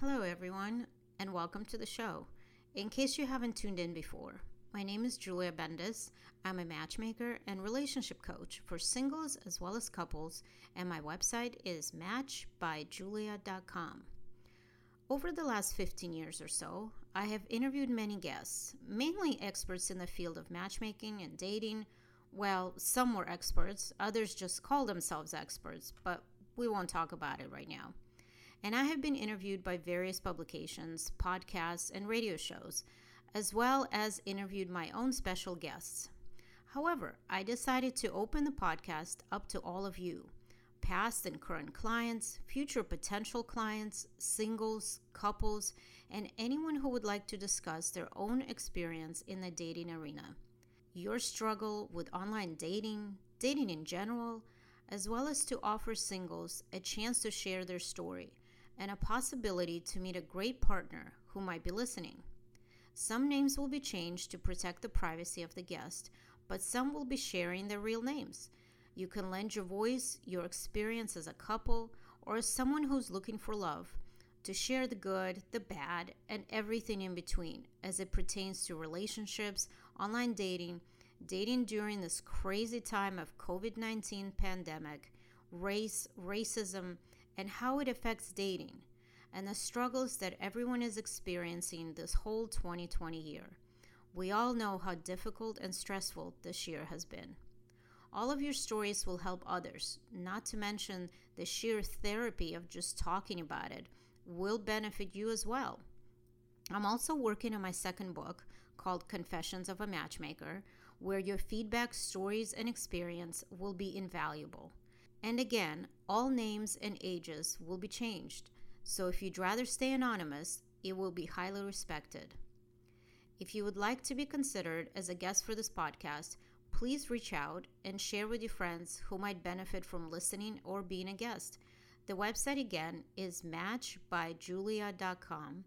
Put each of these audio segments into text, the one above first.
Hello, everyone, and welcome to the show. In case you haven't tuned in before, my name is Julia Bendis. I'm a matchmaker and relationship coach for singles as well as couples, and my website is matchbyjulia.com. Over the last 15 years or so, I have interviewed many guests, mainly experts in the field of matchmaking and dating. Well, some were experts, others just call themselves experts, but we won't talk about it right now. And I have been interviewed by various publications, podcasts, and radio shows, as well as interviewed my own special guests. However, I decided to open the podcast up to all of you past and current clients, future potential clients, singles, couples, and anyone who would like to discuss their own experience in the dating arena. Your struggle with online dating, dating in general, as well as to offer singles a chance to share their story and a possibility to meet a great partner who might be listening. Some names will be changed to protect the privacy of the guest, but some will be sharing their real names. You can lend your voice, your experience as a couple, or as someone who's looking for love to share the good, the bad, and everything in between as it pertains to relationships, online dating, dating during this crazy time of COVID-19 pandemic, race, racism, and how it affects dating, and the struggles that everyone is experiencing this whole 2020 year. We all know how difficult and stressful this year has been. All of your stories will help others, not to mention the sheer therapy of just talking about it will benefit you as well. I'm also working on my second book called Confessions of a Matchmaker, where your feedback, stories, and experience will be invaluable. And again, all names and ages will be changed, so if you'd rather stay anonymous, it will be highly respected. If you would like to be considered as a guest for this podcast, please reach out and share with your friends who might benefit from listening or being a guest. The website again is matchbyjulia.com.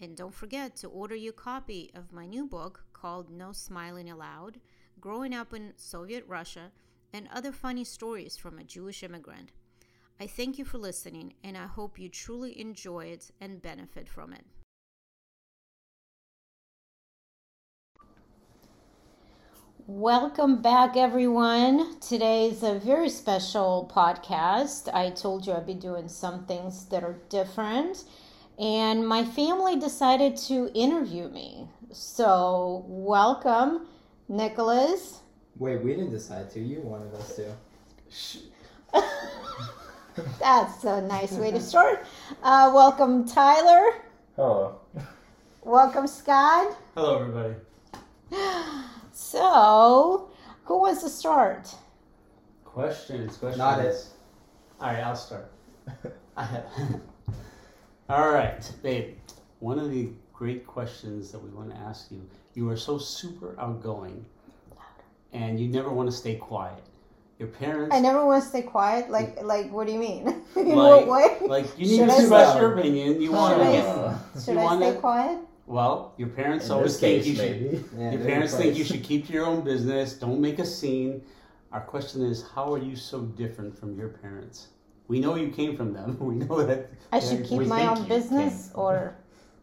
And don't forget to order your copy of my new book called No Smiling Allowed Growing Up in Soviet Russia and Other Funny Stories from a Jewish Immigrant. I thank you for listening, and I hope you truly enjoy it and benefit from it. Welcome back, everyone. Today is a very special podcast. I told you I'd be doing some things that are different, and my family decided to interview me. So, welcome, Nicholas. Wait, we didn't decide to. You wanted us to. That's a nice way to start. Uh, welcome, Tyler. Hello. Welcome, Scott. Hello, everybody. So, who wants to start? Questions, questions. Not it. All right, I'll start. I have. All right, babe. One of the great questions that we want to ask you. You are so super outgoing, and you never want to stay quiet. Your parents. I never want to stay quiet. Like, like, what do you mean? In like, what way? Like you need Should to I express stay- your opinion. You want Should to I- get. Should I wanna- stay quiet? Well, your parents In always think case, you should. Yeah, Your they're parents think you should keep to your own business. Don't make a scene. Our question is, how are you so different from your parents? We know you came from them. We know that. I should keep my own business came. or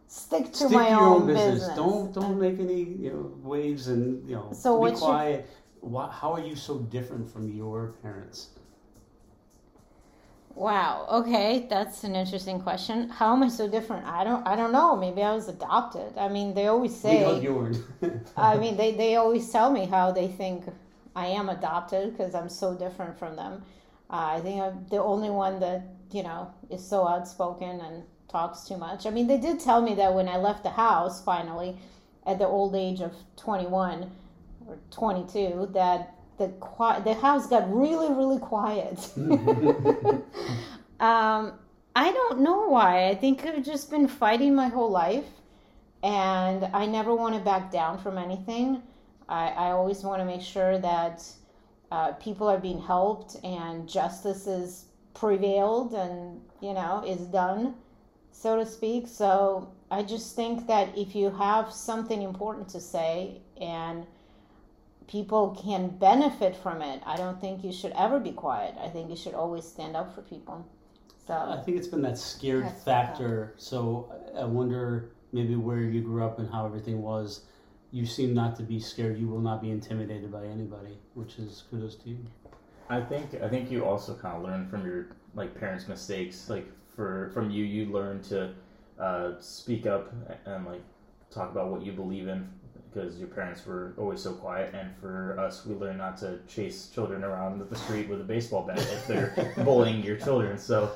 stick to Stick my to your own, own business. business. Don't don't make any you know waves and you know So be what's your- quiet. Why, how are you so different from your parents? Wow. Okay, that's an interesting question. How am I so different? I don't. I don't know. Maybe I was adopted. I mean, they always say. you were. I mean, they they always tell me how they think I am adopted because I'm so different from them. Uh, I think I'm the only one that you know is so outspoken and talks too much. I mean, they did tell me that when I left the house finally, at the old age of 21 or 22, that the the house got really really quiet. um, I don't know why. I think I've just been fighting my whole life, and I never want to back down from anything. I, I always want to make sure that uh, people are being helped and justice is prevailed and you know is done, so to speak. So I just think that if you have something important to say and people can benefit from it, I don't think you should ever be quiet. I think you should always stand up for people. So I think it's been that scared factor. So I- I wonder maybe where you grew up and how everything was. You seem not to be scared. You will not be intimidated by anybody, which is kudos to you. I think I think you also kind of learn from your like parents' mistakes. Like for from you, you learn to uh, speak up and like talk about what you believe in because your parents were always so quiet. And for us, we learned not to chase children around the street with a baseball bat if they're bullying your children. So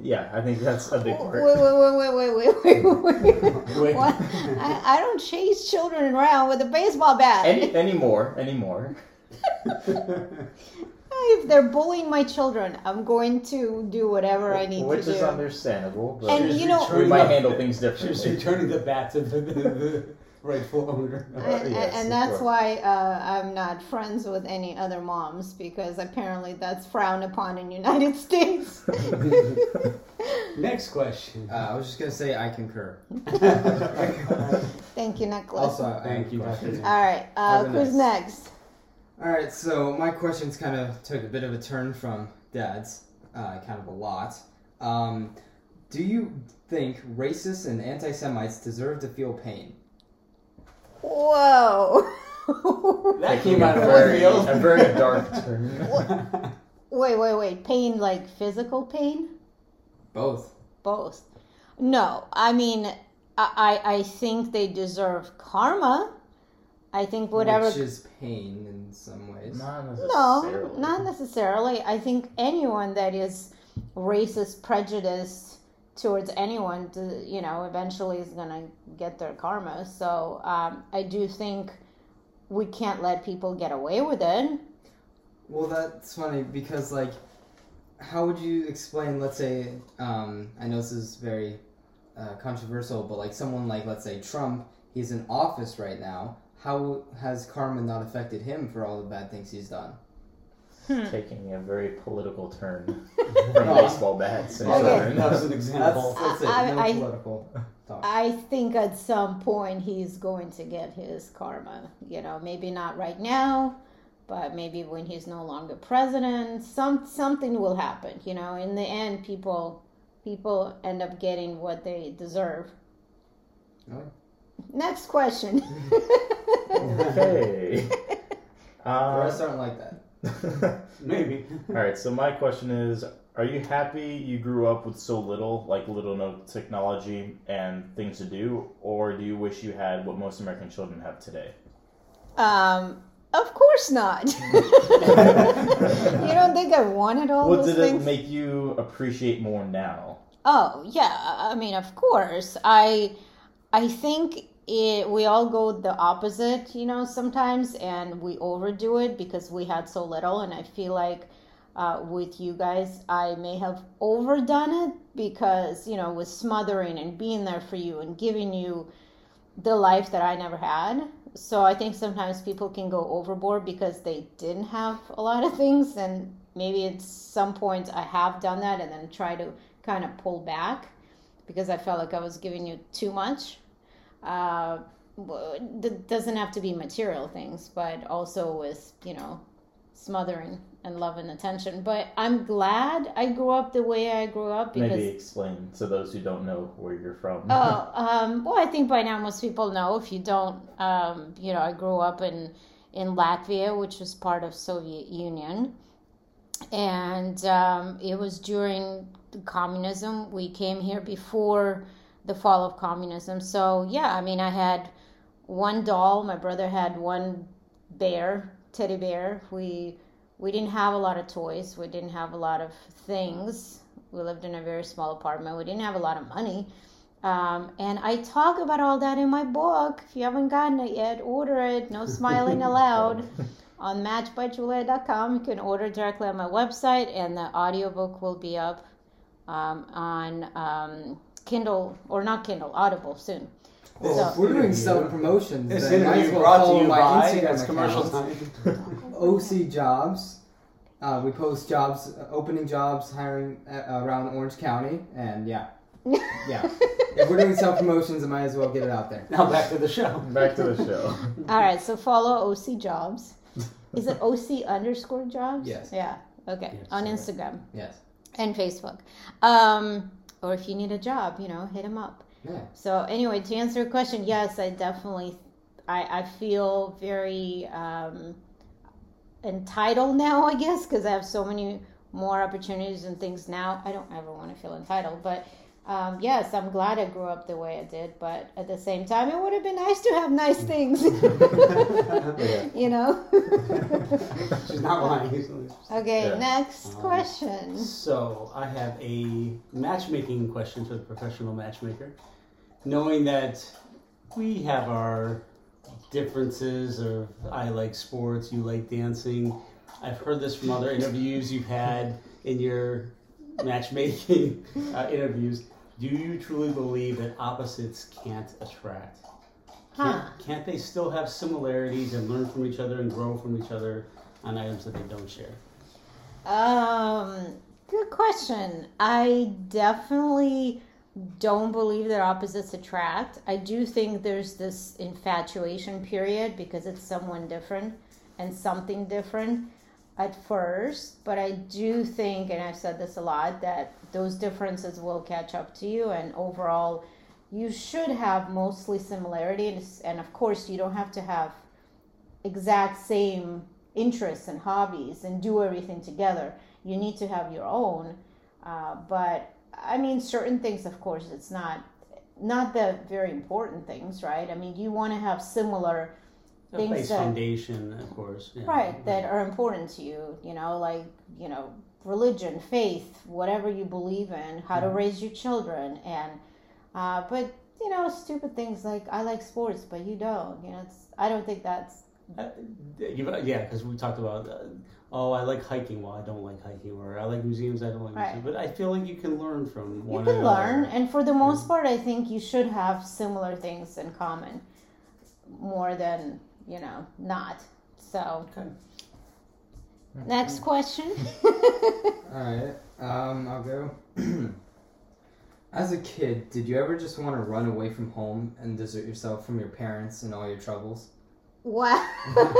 yeah, I think that's a big wait, part. wait, wait, wait, wait, wait, wait, wait. Wait. I, I don't chase children around with a baseball bat. Any anymore, anymore. if they're bullying my children, I'm going to do whatever I need to do. Which to is understandable, but And you know- we might handle things She's differently. returning the bat to the, the, the rightful owner. and, and- yes, and that's course. why uh, I'm not friends with any other moms because apparently that's frowned upon in the United States. Next question. Uh, I was just gonna say I concur. Thank you, Nicholas. Also, Thank you, a All right, uh, who's nice- next? All right, so my questions kind of took a bit of a turn from Dad's, uh, kind of a lot. Um, do you think racists and anti-Semites deserve to feel pain? Whoa. That came out of very, left field. a very dark turn. wait, wait, wait. Pain like physical pain? Both. Both. No, I mean, I, I I think they deserve karma. I think whatever. Which is pain in some ways. Not No, not necessarily. I think anyone that is racist, prejudiced towards anyone, to, you know, eventually is gonna get their karma. So um, I do think we can't let people get away with it. Well, that's funny because, like, how would you explain, let's say, um, I know this is very uh, controversial, but like someone like, let's say, Trump, he's in office right now. How has karma not affected him for all the bad things he's done? Taking a very political turn from baseball bats and Okay. children. That was an example. that's it. I- no I- political talk. I think at some point he's going to get his karma. You know, maybe not right now, but maybe when he's no longer president, some something will happen. You know, in the end, people people end up getting what they deserve. Oh. Next question. okay. the Uh, rest aren't like that. Maybe. all right. So my question is: Are you happy you grew up with so little, like little no technology and things to do, or do you wish you had what most American children have today? um, of course not. you don't think I wanted all What those did things? it make you appreciate more now? Oh yeah, I mean, of course. I I think it, we all go the opposite, you know, sometimes, and we overdo it because we had so little. And I feel like uh, with you guys, I may have overdone it because you know, with smothering and being there for you and giving you the life that I never had. So I think sometimes people can go overboard because they didn't have a lot of things, and maybe at some point I have done that, and then try to kind of pull back because I felt like I was giving you too much. Uh, doesn't have to be material things, but also with you know smothering and love and attention. But I'm glad I grew up the way I grew up because Maybe explain to those who don't know where you're from. Oh, um, well, I think by now most people know. If you don't, um, you know, I grew up in in Latvia, which was part of Soviet Union, and um, it was during communism. We came here before the fall of communism. So yeah, I mean, I had one doll. My brother had one bear, teddy bear. We we didn't have a lot of toys. We didn't have a lot of things. We lived in a very small apartment. We didn't have a lot of money. Um, and I talk about all that in my book. If you haven't gotten it yet, order it. No smiling allowed on matchbyjulia.com. You can order directly on my website, and the audiobook will be up um, on um, Kindle, or not Kindle, Audible soon. Well, So- if we're doing self promotions, This then might as interview well brought to you my by Instagram commercial time. OC Jobs. Uh, we post jobs, uh, opening jobs, hiring uh, around Orange County, and yeah, yeah. if we're doing self promotions, I might as well get it out there. Now back to the show. Back to the show. All right, so follow OC Jobs. Is it OC underscore Jobs? Yes. Yeah. Okay. Yes, on. Instagram. Yes. and Facebook. Um, or if you need a job, you know, hit him up. Yeah. So anyway, to answer your question, yes, I definitely, I, I feel very um, entitled now, I guess, because I have so many more opportunities and things now. I don't ever want to feel entitled, but um, yes, I'm glad I grew up the way I did. But at the same time, it would have been nice to have nice things, you know. She's not lying. okay, Yeah. next Um, question. So I have a matchmaking question for the professional matchmaker. Knowing that we have our differences of I like sports, you like dancing. I've heard this from other interviews you've had in your matchmaking uh, interviews. Do you truly believe that opposites can't attract? Can't, Huh. can't they still have similarities and learn from each other and grow from each other on items that they don't share? Um, good question. I definitely don't believe that opposites attract. I do think there's this infatuation period because it's someone different and something different at first, but I do think, and I've said this a lot, that those differences will catch up to you, and overall, you should have mostly similarity, and, of course, you don't have to have exact same interests and hobbies and do everything together. You need to have your own, uh, but I mean, certain things, of course, it's not not the very important things, right? I mean, you want to have similar A Things that- foundation, of course. yeah. right that are important to you you know like you know religion faith whatever you believe in how to raise your children and uh, but you know stupid things like i like sports but you don't you know it's i don't think that's Uh, you- yeah, because we talked about, uh, oh, I like hiking. Well, I don't like hiking, or I like museums. I don't like Right. museums. But I feel like you can learn from you one can another. learn and for the most part i think you should have similar things in common more than you know not so Okay. next question All right. Um, I'll go. As a kid, did you ever just want to run away from home and desert yourself from your parents and all your troubles? wow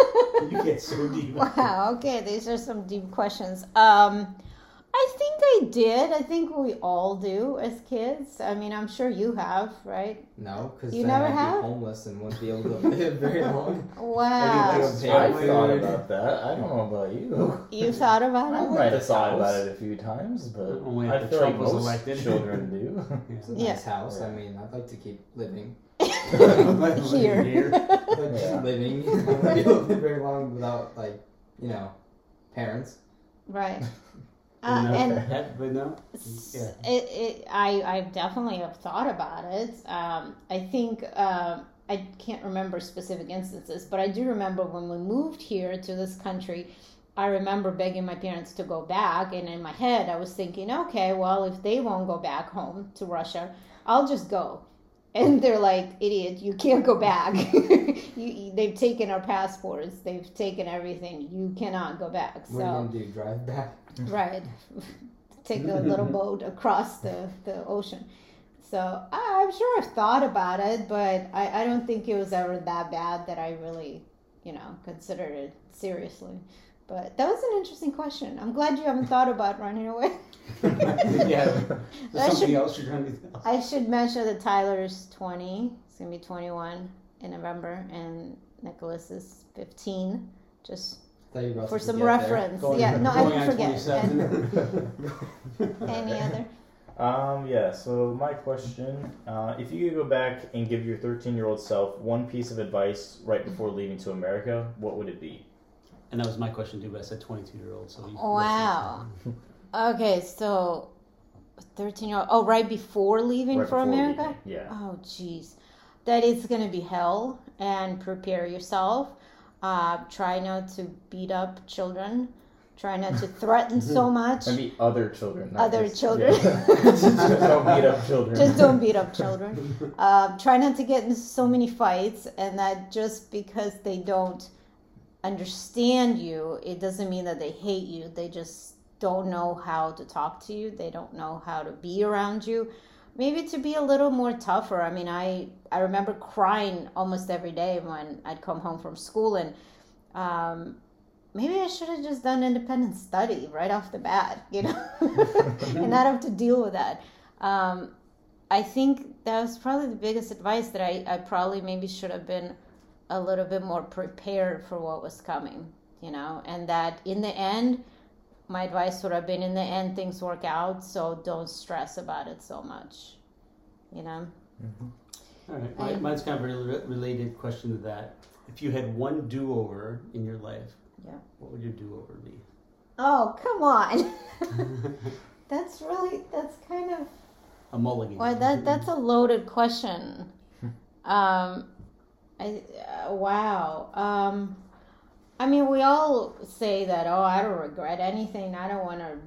You get so deep. Wow. Okay, these are some deep questions. Um, I think I did. I think we all do as kids. I mean, I'm sure you have, right? No, because You then never I'd have? be homeless and wouldn't be able to live very long. Wow. Everything I thought about that. I don't know about you. You thought about I it? I might have thought house. about it a few times, but Only I after feel like Trump was most elected. children do. It's a Yeah. nice house. I mean, I'd like to keep living. Here. Like, Yeah. living. I wouldn't be able to live very long without, like, you know, parents. Right. Uh, no, and but no. Yeah. it, it, I, I definitely have thought about it. Um, I think um, I can't remember specific instances, but I do remember when we moved here to this country. I remember begging my parents to go back, and in my head, I was thinking, okay, well, if they won't go back home to Russia, I'll just go. And they're like, idiot, you can't go back. you, they've taken our passports, they've taken everything. You cannot go back. What so are you do? Drive back? Right take a little boat across the, the ocean. So I- i'm sure i've thought about it but I, I don't think it was ever that bad that i really you know considered it seriously. But that was an interesting question. I'm glad you haven't thought about running away. Yeah. That There's something should- else you're trying to do. i should mention that tyler's 20 he's going to be 21 in november and nicholas is 15 just Thought you were about for some forget there. reference Going- yeah no i going didn't on forget 27. Any other Um, yeah, so my question uh, if you could go back and give your 13 year old self one piece of advice right before leaving to America, what would it be? And that was my question too, but I said 22 year old. So you, Wow. Okay, so 13 year old. Oh, right before leaving Right for before America? leaving, Yeah. Oh, jeez. That is going to be hell, and prepare yourself. Uh, try not to beat up children. Try not to threaten so much. And the other children. Other just- children. yeah. just don't beat up children. Just don't beat up children. Uh, try not to get in so many fights, and that just because they don't understand you, it doesn't mean that they hate you. They just don't know how to talk to you. They don't know how to be around you. Maybe to be a little more tougher. I mean, I I remember crying almost every day when I'd come home from school, and um, maybe I should have just done independent study right off the bat, you know, and not have to deal with that. Um, I think that was probably the biggest advice that I, I probably maybe should have been a little bit more prepared for what was coming, you know, and that in the end, my advice would have been in the end, things work out, so don't stress about it so much, you know. All right, my, mine's kind of a related question to that. If you had one do-over in your life, Yeah. what would your do-over be? Oh, come on. that's really, that's kind of A mulligan. Well, that that's a loaded question. Um, I uh, wow. Um, I mean, we all say that. Oh, I don't regret anything. I don't want to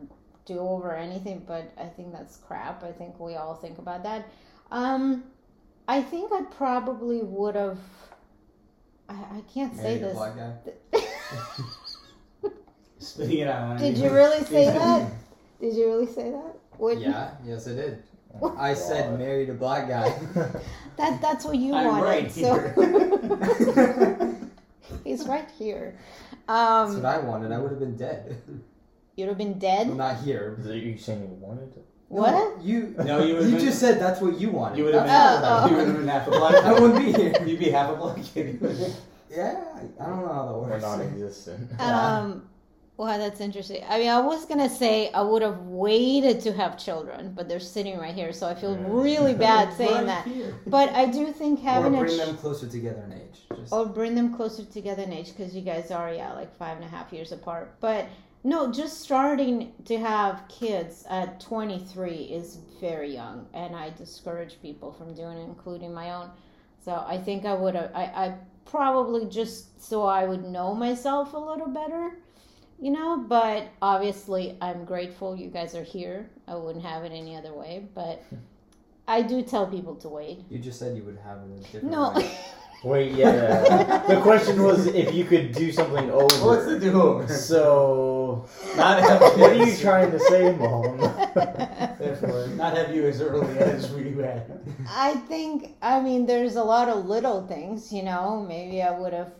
do over anything. But I think that's crap. I think we all think about that. Um, I think I probably would have. I, I can't say Married a this. black guy. Spitting it out. Did you really say that? Did you really say that? What, Yeah, yes, I did. I said God. married a black guy. That that's what you I'm wanted. right so here. he's right here. That's what Um, I wanted. I would have been dead. you'd have been dead. Well, not here. it you saying you wanted to? What? No, you No, you would've been- just said that's what you wanted. You would have been, That's Oh, not what I you oh. would have been half a black. I wouldn't be here. You'd be half a black kid. Yeah, I, I don't know how that Or works. non-existent? Um, well, that's interesting. I mean, I was gonna say I would have waited to have children, but they're sitting right here, so I feel Yeah. really bad saying Right that. here. But I do think Or having a bring ch- them closer together in age. Just or bring them closer together in age because you guys are yeah like five and a half years apart but no just starting to have kids at 23 is very young and i discourage people from doing it including my own so i think i would have I, I probably just so i would know myself a little better you know but obviously i'm grateful you guys are here i wouldn't have it any other way but i do tell people to wait you just said you would have it a different no way. Wait, yeah. the question was if you could do something over. What's the do-over? So, Not have what are you trying to say, Mom? Therefore, not have you as early as we had. I think, I mean, there's a lot of little things, you know. Maybe I would have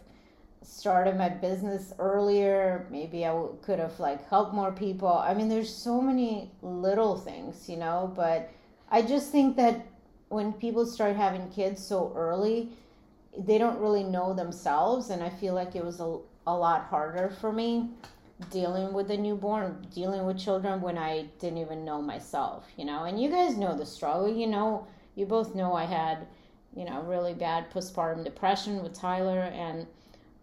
started my business earlier. Maybe I w- could have, like, helped more people. I mean, there's so many little things, you know. But I just think that when people start having kids so early, they don't really know themselves. And I feel like it was a, a lot harder for me dealing with the newborn, dealing with children when I didn't even know myself, you know. And you guys know the struggle, you know. You both know I had, you know, really bad postpartum depression with Tyler, and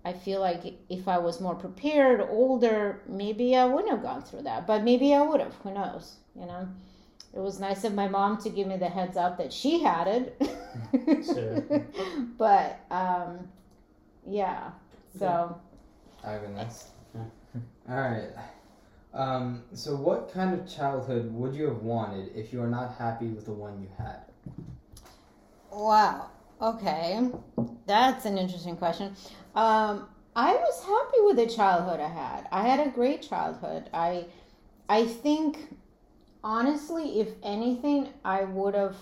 I feel like if I was more prepared, older, maybe I wouldn't have gone through that. But maybe I would have. Who knows? You know. It was nice of my mom to give me the heads up that she had it. Sure. but um, yeah. So. Oh goodness. Yeah. All right. Um, so, what kind of childhood would you have wanted if you are not happy with the one you had? Wow. Okay. That's an interesting question. Um, I was happy with the childhood I had. I had a great childhood. I I think honestly, if anything, I would have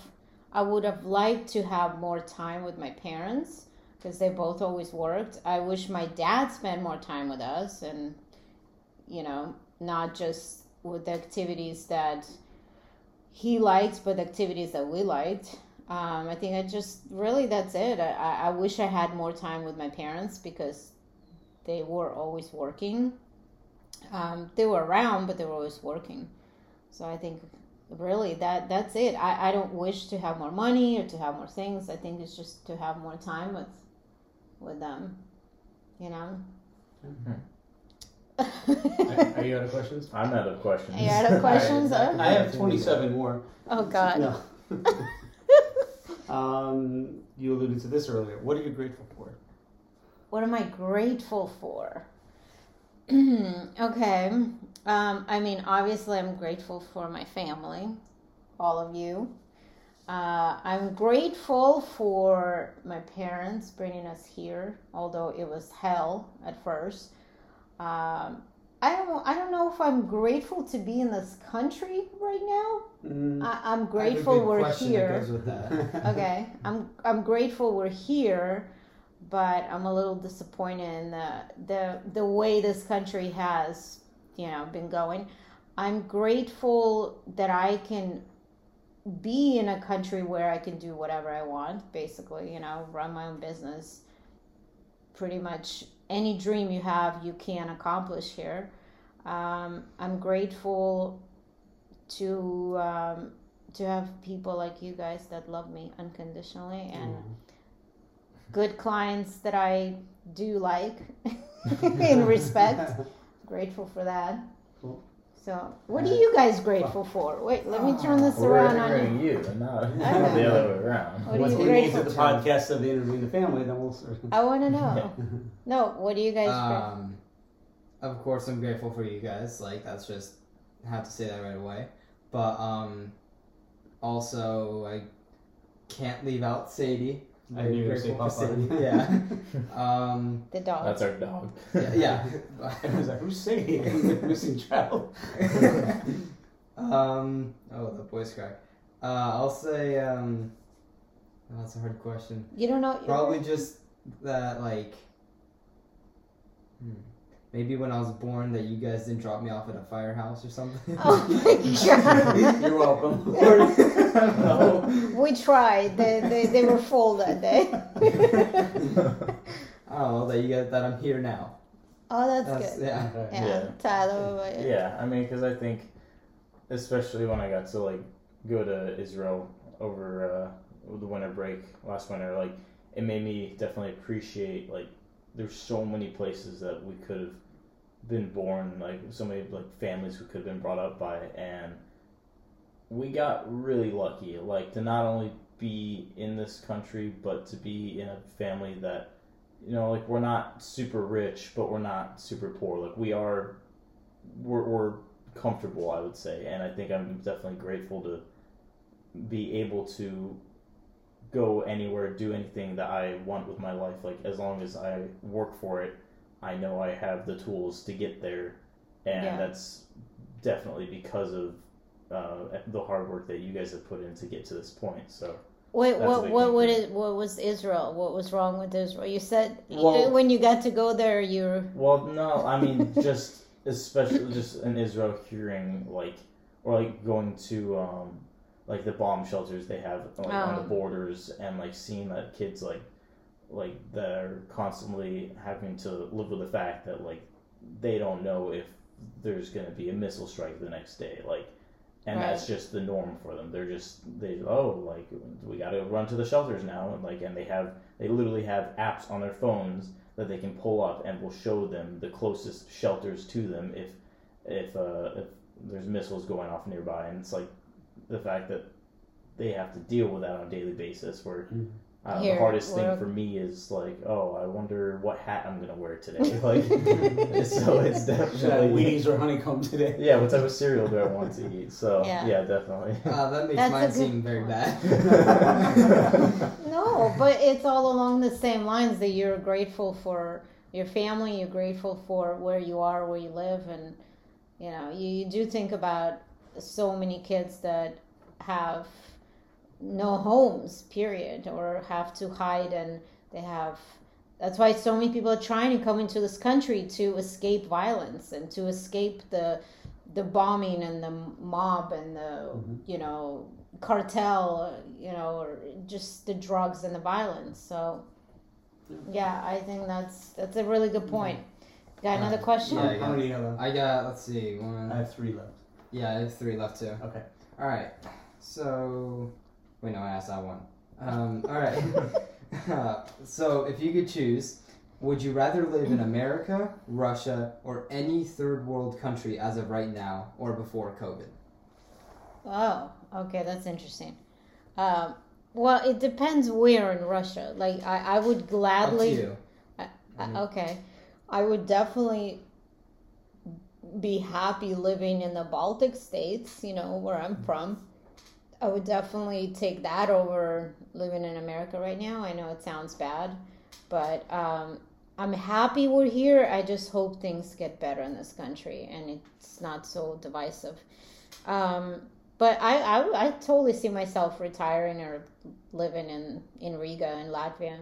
I would have liked to have more time with my parents because they both always worked. I wish my dad spent more time with us and you know, not just with the activities that he liked, but the activities that we liked. Um, I think I just really that's it. I, I I wish I had more time with my parents because they were always working. Um, they were around, but they were always working. So I think really that that's it. I, I don't wish to have more money or to have more things. I think it's just to have more time with with them. You know. Are you out of questions? I'm out of questions. Are you out of questions? I, huh? I have 27 more. Oh God. No. um, you alluded to this earlier. What are you grateful for? What am I grateful for? okay. Um, I mean, obviously, I'm grateful for my family, all of you. Uh, I'm grateful for my parents bringing us here, although it was hell at first. Um, I don't. I don't know if I'm grateful to be in this country right now. Mm, I, I'm I have a grateful we're here That goes with that. okay i'm i'm grateful we're here but I'm a little disappointed in the the the way this country has, you know, been going. I'm grateful that I can be in a country where I can do whatever I want, basically, you know, run my own business. Pretty much any dream you have, you can accomplish here. Um, I'm grateful to um, to have people like you guys that love me unconditionally and Mm. good clients that I do like in respect. grateful for that. Cool. So, what are you guys grateful for? Wait, let me turn this We're around on you. interviewing you, and not, not the other way around. What are Once you we make grateful to the for? podcast of the interviewing the family, then we'll. I want to know. No, what are you guys grateful? Um, of course, I'm grateful for you guys. Like that's just I have to say that right away. But um, also I can't leave out Sadie. I knew you were Very gonna say grateful for Yeah. um, The dog. That's our dog. yeah. yeah. I was like, who's saying missing child? um. Oh, the voice crack. Uh, I'll say. Um, oh, that's a hard question. you don't know. Probably just that, like. Hmm. Maybe when I was born, that you guys didn't drop me off at a firehouse or something. Oh my god. You're welcome. No. We tried. They, they, they were full that day. oh, that you get that I'm here now. oh, that's, That's, good. yeah. Okay. Yeah. Yeah. Tyler, what about? Yeah, I mean, because I think, especially when I got to like go to Israel over uh, the winter break last winter, like it made me definitely appreciate like there's so many places that we could have been born, like so many like families we could have been brought up by, and we got really lucky, like to not only be in this country, but to be in a family that you know, like we're not super rich, but we're not super poor. Like we are we're, we're comfortable, I would say, and I think I'm definitely grateful to be able to go anywhere, do anything that I want with my life. Like as long as I work for it, I know I have the tools to get there, and Yeah. that's definitely because of uh, the hard work that you guys have put in to get to this point. So Wait, what what thing what, what was Israel? What was wrong with Israel? You said Well- when you got to go there, you were Well, no, I mean just especially just in Israel hearing like or like going to um like the bomb shelters they have like, on the Oh. borders and like seeing that kids like like they're constantly having to live with the fact that like they don't know if there's going to be a missile strike the next day like and that's just the norm for them. They're just they oh like we got to run to the shelters now and like and they have they literally have apps on their phones that they can pull up and will show them the closest shelters to them if if uh, if there's missiles going off nearby. And it's like the fact that they have to deal with that on a daily basis where Mhm. Uh, Here, the hardest we're- thing for me is like oh I wonder what hat I'm gonna wear today like so it's Should I have definitely Wheaties or honeycomb today? yeah what type of cereal do I want to eat so Yeah. yeah, definitely Uh, that makes That's a mine good seem very bad. no, but it's all along the same lines that you're grateful for your family, you're grateful for where you are, where you live, and you know you, you do think about so many kids that have no homes, period, or have to hide, and they have. That's why so many people are trying to come into this country to escape violence and to escape the the bombing and the mob and the Mhm. you know cartel, you know, or just the drugs and the violence. So, yeah, I think that's that's a really good point. Got another question? yeah. How many of them? I got, let's see, one. I have three left. Yeah, I have three left too. Okay. All right. So, wait, no, I asked that one. Um, all right. so, if you could choose, would you rather live in America, Russia, or any third world country as of right now or before COVID? Oh, okay, that's interesting. Um, well, it depends where in Russia. Like, I, I would Up to gladly. you. Uh, okay, I would definitely be happy living in the Baltic states. You know where I'm from. I would definitely take that over living in America right now. I know it sounds bad, but um, I'm happy we're here. I just hope things get better in this country and it's not so divisive. Um, but I, I, I totally see myself retiring or living in, in Riga in Latvia.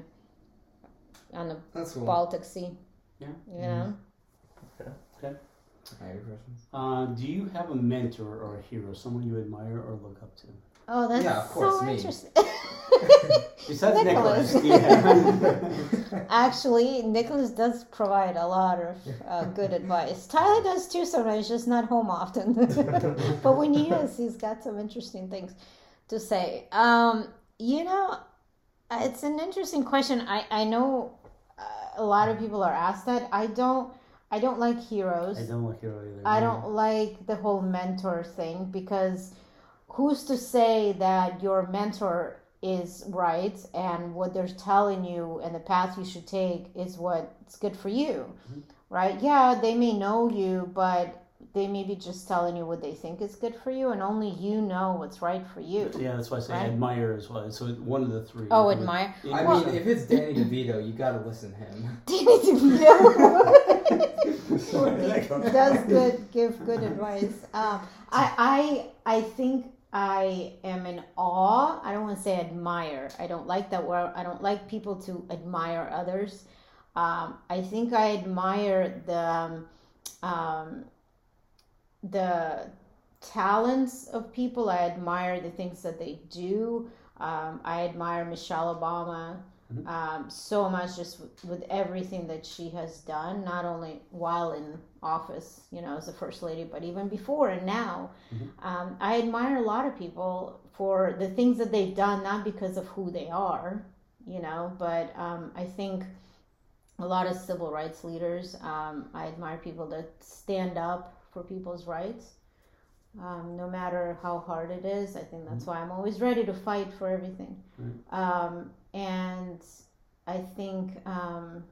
on the cool. Baltic Sea. Yeah. You know. Any questions? Uh, do you have a mentor or a hero, someone you admire or look up to? Oh, that's Yeah, of course, so me. interesting. Besides Nicholas. Nicholas, yeah. Actually, Nicholas does provide a lot of uh, good advice. Tyler does too sometimes, just not home often. but when he is, he's got some interesting things to say. Um, you know, it's an interesting question. I, I know uh, a lot of people are asked that. I don't. I don't like heroes. I don't like hero either. I don't like the whole mentor thing because who's to say that your mentor is right and what they're telling you and the path you should take is what's good for you, Mhm. right? Yeah, they may know you, but they may be just telling you what they think is good for you, and only you know what's right for you. Yeah, that's why I say Right? admire as well. So one of the three. Oh, admire. I yeah. mean, if it's Danny DeVito, you gotta listen to him. Danny DeVito That does good give good advice. Um, I I I think I am in awe. I don't want to say admire. I don't like that word. I don't like people to admire others. Um, I think I admire the um, um, the talents of people. I admire the things that they do. Um, I admire Michelle Obama Mhm. um, so much just with, with everything that she has done, not only while in office, you know, as the first lady, but even before and now. Mhm. Um, I admire a lot of people for the things that they've done, not because of who they are, you know, but um, I think a lot of civil rights leaders, um, I admire people that stand up for people's rights. Um, no matter how hard it is, I think that's why I'm always ready to fight for everything. Um, and I think um,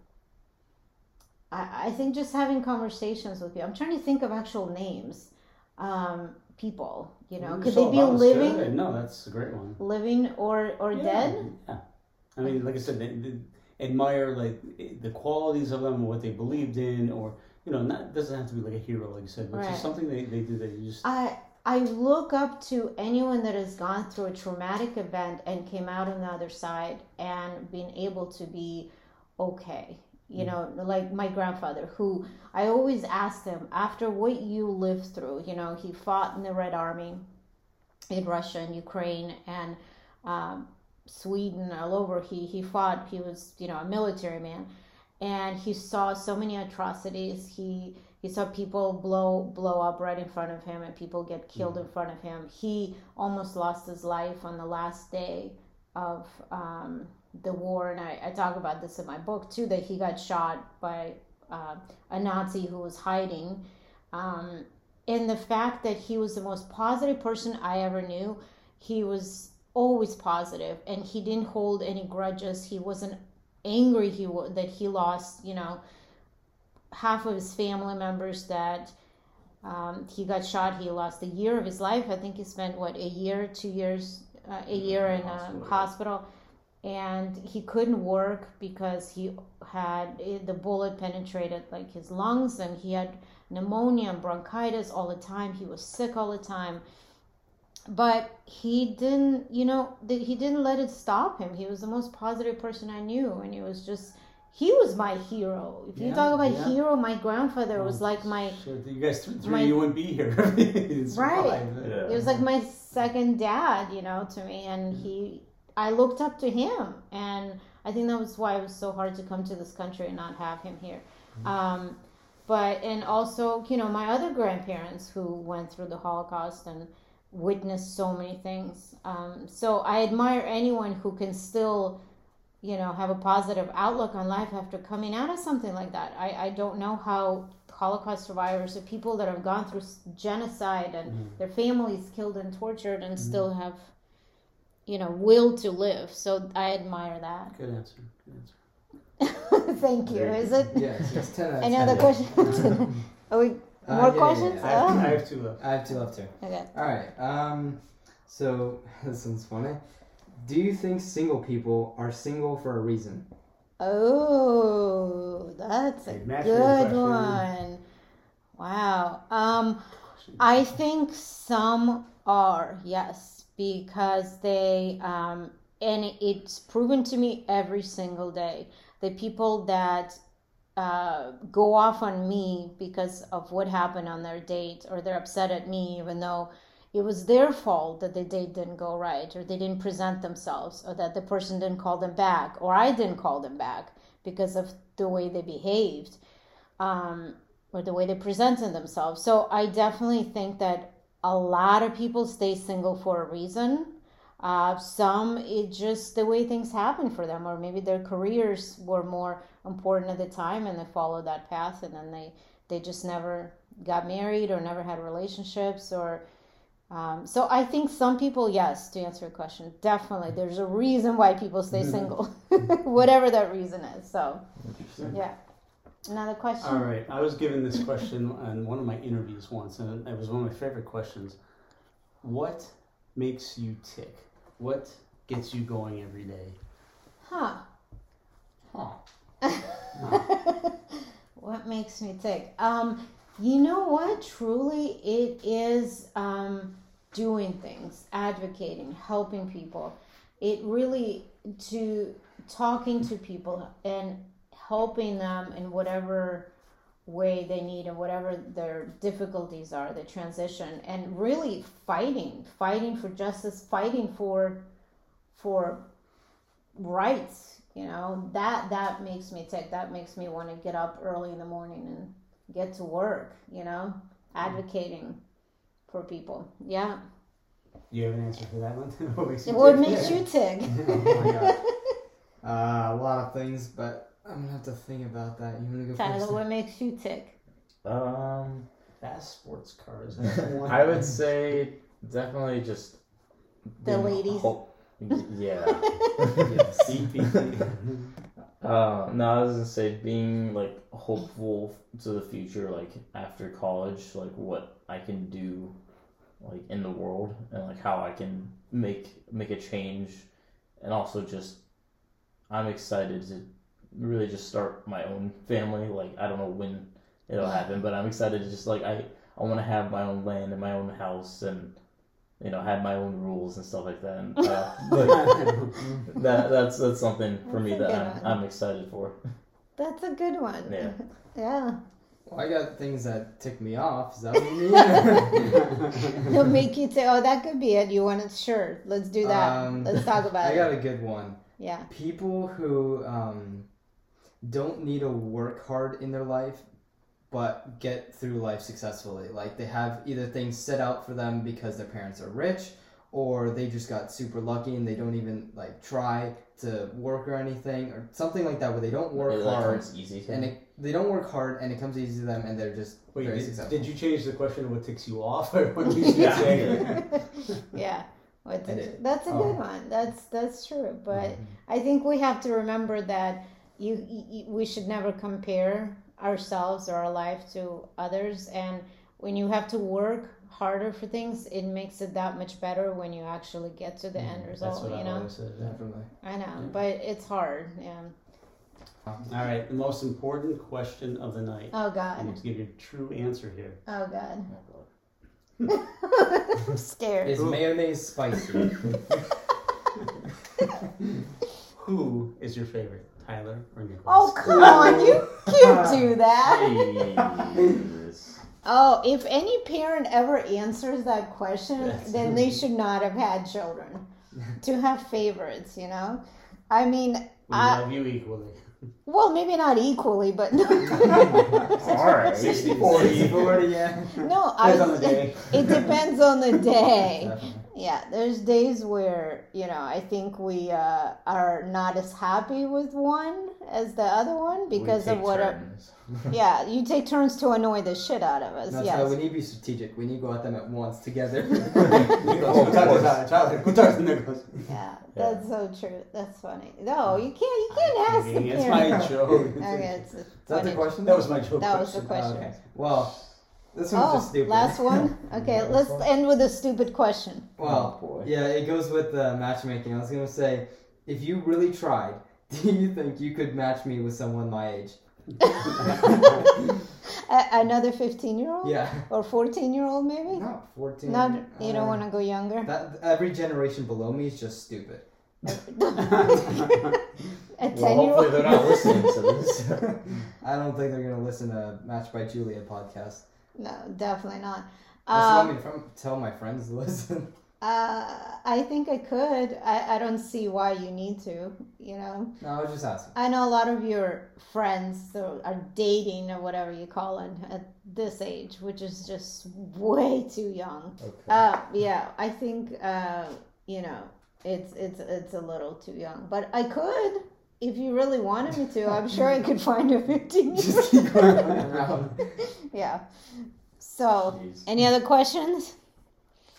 I, I think just having conversations with people. I'm trying to think of actual names, um, people. You know, could they be living, good. No, that's a great one. living or or Yeah, dead? Yeah. I mean, like I said, they, they admire like the qualities of them and what they believed in, or you know, not doesn't have to be like a hero, like you said, but Right. just something they, they do that you just I I look up to anyone that has gone through a traumatic event and came out on the other side and been able to be okay. You know, like my grandfather, who I always asked him after what you lived through. You know, he fought in the Red Army in Russia and Ukraine and um, Sweden, all over. He he fought. He was you know a military man, and he saw so many atrocities. He he saw people blow blow up right in front of him and people get killed in front of him. He almost lost his life on the last day of um, the war, and I, I talk about this in my book too. That he got shot by uh, a Nazi who was hiding. Um, and the fact that he was the most positive person I ever knew, he was always positive, and he didn't hold any grudges. He wasn't angry he that he lost, you know, half of his family members that um, he got shot. He lost a year of his life. I think he spent what a year, two years, uh, a year in a Hospital, hospital, and he couldn't work because he had the bullet penetrated like his lungs, and he had pneumonia and bronchitis all the time. He was sick all the time. But he didn't, you know, he didn't let it stop him. He was the most positive person I knew, and he was just, he was my hero. If you talk about yeah. hero, my grandfather was Oh, like my, you guys three, my- you wouldn't be here. Right. Yeah. he was like my second dad, you know, to me, and he, I looked up to him, and I think that was why it was so hard to come to this country and not have him here. Um, but and also, you know, my other grandparents who went through the Holocaust and witnessed so many things. Um, so I admire anyone who can still, you know, have a positive outlook on life after coming out of something like that. I, I don't know how Holocaust survivors or people that have gone through genocide and Mhm. their families killed and tortured and still have, you know, will to live. So I admire that. Good answer. Good answer. Thank you. Very Is it? Yes, it's ten out of Any 10. other questions? Are we Uh, more yeah, yeah, questions? I yeah. have, Oh. I have two left. I have two left too. Okay. All right. Um, so this one's funny. Do you think single people are single for a reason? Oh, that's a Hey, good question. one. Wow. Um, I think some are, yes, because they, um, and it's proven to me every single day the people that uh, go off on me because of what happened on their date, or they're upset at me, even though it was their fault that the date didn't go right, or they didn't present themselves, or that the person didn't call them back, or I didn't call them back because of the way they behaved. Um, or the way they presented themselves. So I definitely think that a lot of people stay single for a reason. Uh, some it just the way things happen for them, or maybe their careers were more important at the time and they followed that path, and then they they just never got married or never had relationships or. Um, so I think some people, yes, to answer your question, definitely there's a reason why people stay single, whatever that reason is. So, yeah. Another question. All right, I was given this question on one of my interviews once, and it was one of my favorite questions. What makes you tick? What gets you going every day? Huh. Huh. what makes me tick? Um, you know what? Truly, it is um, doing things, advocating, helping people. It really to talking to people and helping them in whatever way they need and whatever their difficulties are, the transition, and really fighting, fighting for justice, fighting for for rights. You know that that makes me tick. That makes me want to get up early in the morning and get to work. You know, mm-hmm. advocating for people. Yeah. You have an answer for that one? what makes you What tick? makes you tick? oh my god. Uh, a lot of things, but I'm gonna have to think about that. You wanna go Tyler, first? what makes you tick? Um, Fast sports cars. I would say definitely just The ladies. ho- yeah. CP. Uh, no, I was gonna say being like hopeful to the future, like after college, like what I can do, like in the world, and like how I can make make a change, and also just I'm excited to really just start my own family. Like I don't know when it'll happen, but I'm excited to just like I I want to have my own land and my own house and. You know, have my own rules and stuff like that. And, uh, that that's that's something for That's me that I'm, one. I'm excited for. That's a good one. Yeah. Yeah. Well, I got things that tick me off. Is that what you mean? He'll make you say, "Oh, that could be it." You want to? Sure, let's do that. Um, let's talk about I it. got a good one. Yeah. People who um, don't need to work hard in their life, but get through life successfully. Like they have either things set out for them because their parents are rich, or they just got super lucky and they don't even like try to work or anything, or something like that, where they don't work It, like, hard comes easy to and it, they don't work hard and it comes easy to them and they're just Wait, very did, successful. did you change the question of what ticks you off or what makes you Yeah. tick? yeah. What I did- did. that's a Oh. good one. That's that's true. But Mhm. I think we have to remember that you, you we should never compare ourselves or our life to others. And when you have to work harder for things, it makes it that much better when you actually get to the mm, end That's result. what You I know. always said. Definitely. I know, but it's hard. Yeah. Um, all right, the most important question of the night. Oh I God. need to give you a true answer here. Oh God. Oh, God. I'm scared. Is mayonnaise spicy? Who is your favorite, Tyler or Nicholas? Oh come on, you can't do that. Jesus. Oh, if any parent ever answers that question, Yes. then they should not have had children to have favorites, you know? I mean, we I, love you equally. well, maybe not equally, but no, All right. 60 40. 40, yeah. no Depends on the I, day. it depends on the day. Definitely. Yeah, there's days where, you know, I think we uh, are not as happy with one as the other one because of what. Our, yeah, you take turns to annoy the shit out of us. That's yes. why we need to be strategic. We need to go at them at once together. Yeah, that's so true. That's funny. No, you can't. You can't ask the Kidding, It's my joke. Okay, it's Is that the question? That was my joke. That was the question. question. Okay. Well, this one's Oh, just stupid. last one. Okay, Last let's one. end with a stupid question. well, Oh, boy. yeah, it goes with uh, matchmaking. I was gonna say, if you really tried, do you think you could match me with someone my age? A- another fifteen-year-old Yeah. or fourteen-year-old, maybe. Not fourteen. Not. You don't uh, want to go younger. That every generation below me is just stupid. a Well, ten year hopefully they're not listening to this. I don't think they're gonna listen to Match by Julia podcast. No, definitely not. Unless you Um, want me to from- tell my friends to listen. uh, I think I could. I, I don't see why you need to. You know, no, I was just asking. I know a lot of your friends are dating or whatever you call it at this age, which is just way too young. okay. Uh, yeah, I think uh, you know it's it's it's a little too young, but I could if you really wanted me to. I'm sure I could find a 15 year Just keep going around. Yeah. So, Jeez. any other questions?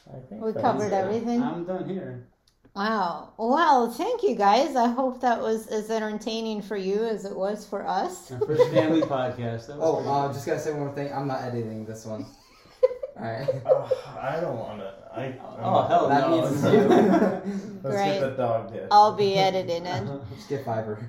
I think We covered it. everything. I'm done here. Wow. Well, thank you guys. I hope that was as entertaining for you as it was for us. Our first family podcast. That was Oh, pretty uh, just gotta say one more thing. I'm not editing this one. Alright. Oh, I don't want to. I. Oh, hell that no. means you. Let's Great. get the dog dead. I'll be editing it. just get Fiverr.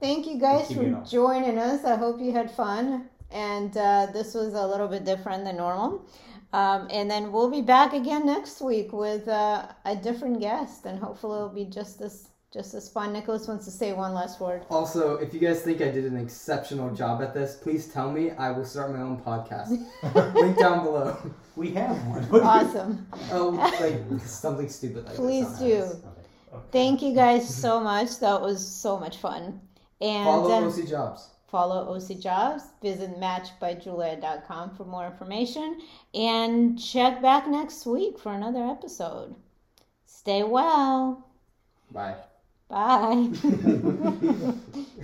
Thank you guys Keep for joining us. I hope you had fun. And uh, this was a little bit different than normal. Um, and then we'll be back again next week with uh, a different guest, and hopefully it'll be just as just as fun. Nicholas wants to say one last word. Also, if you guys think I did an exceptional job at this, please tell me. I will start my own podcast. Link down below. We have one. Awesome. Oh, like something stupid like Please this. do. Okay. Thank you guys so much. That was so much fun. And Follow uh, OC Jobs. follow OC Jobs. Visit matchbyjulia.com for more information. And check back next week for another episode. Stay well. Bye. Bye.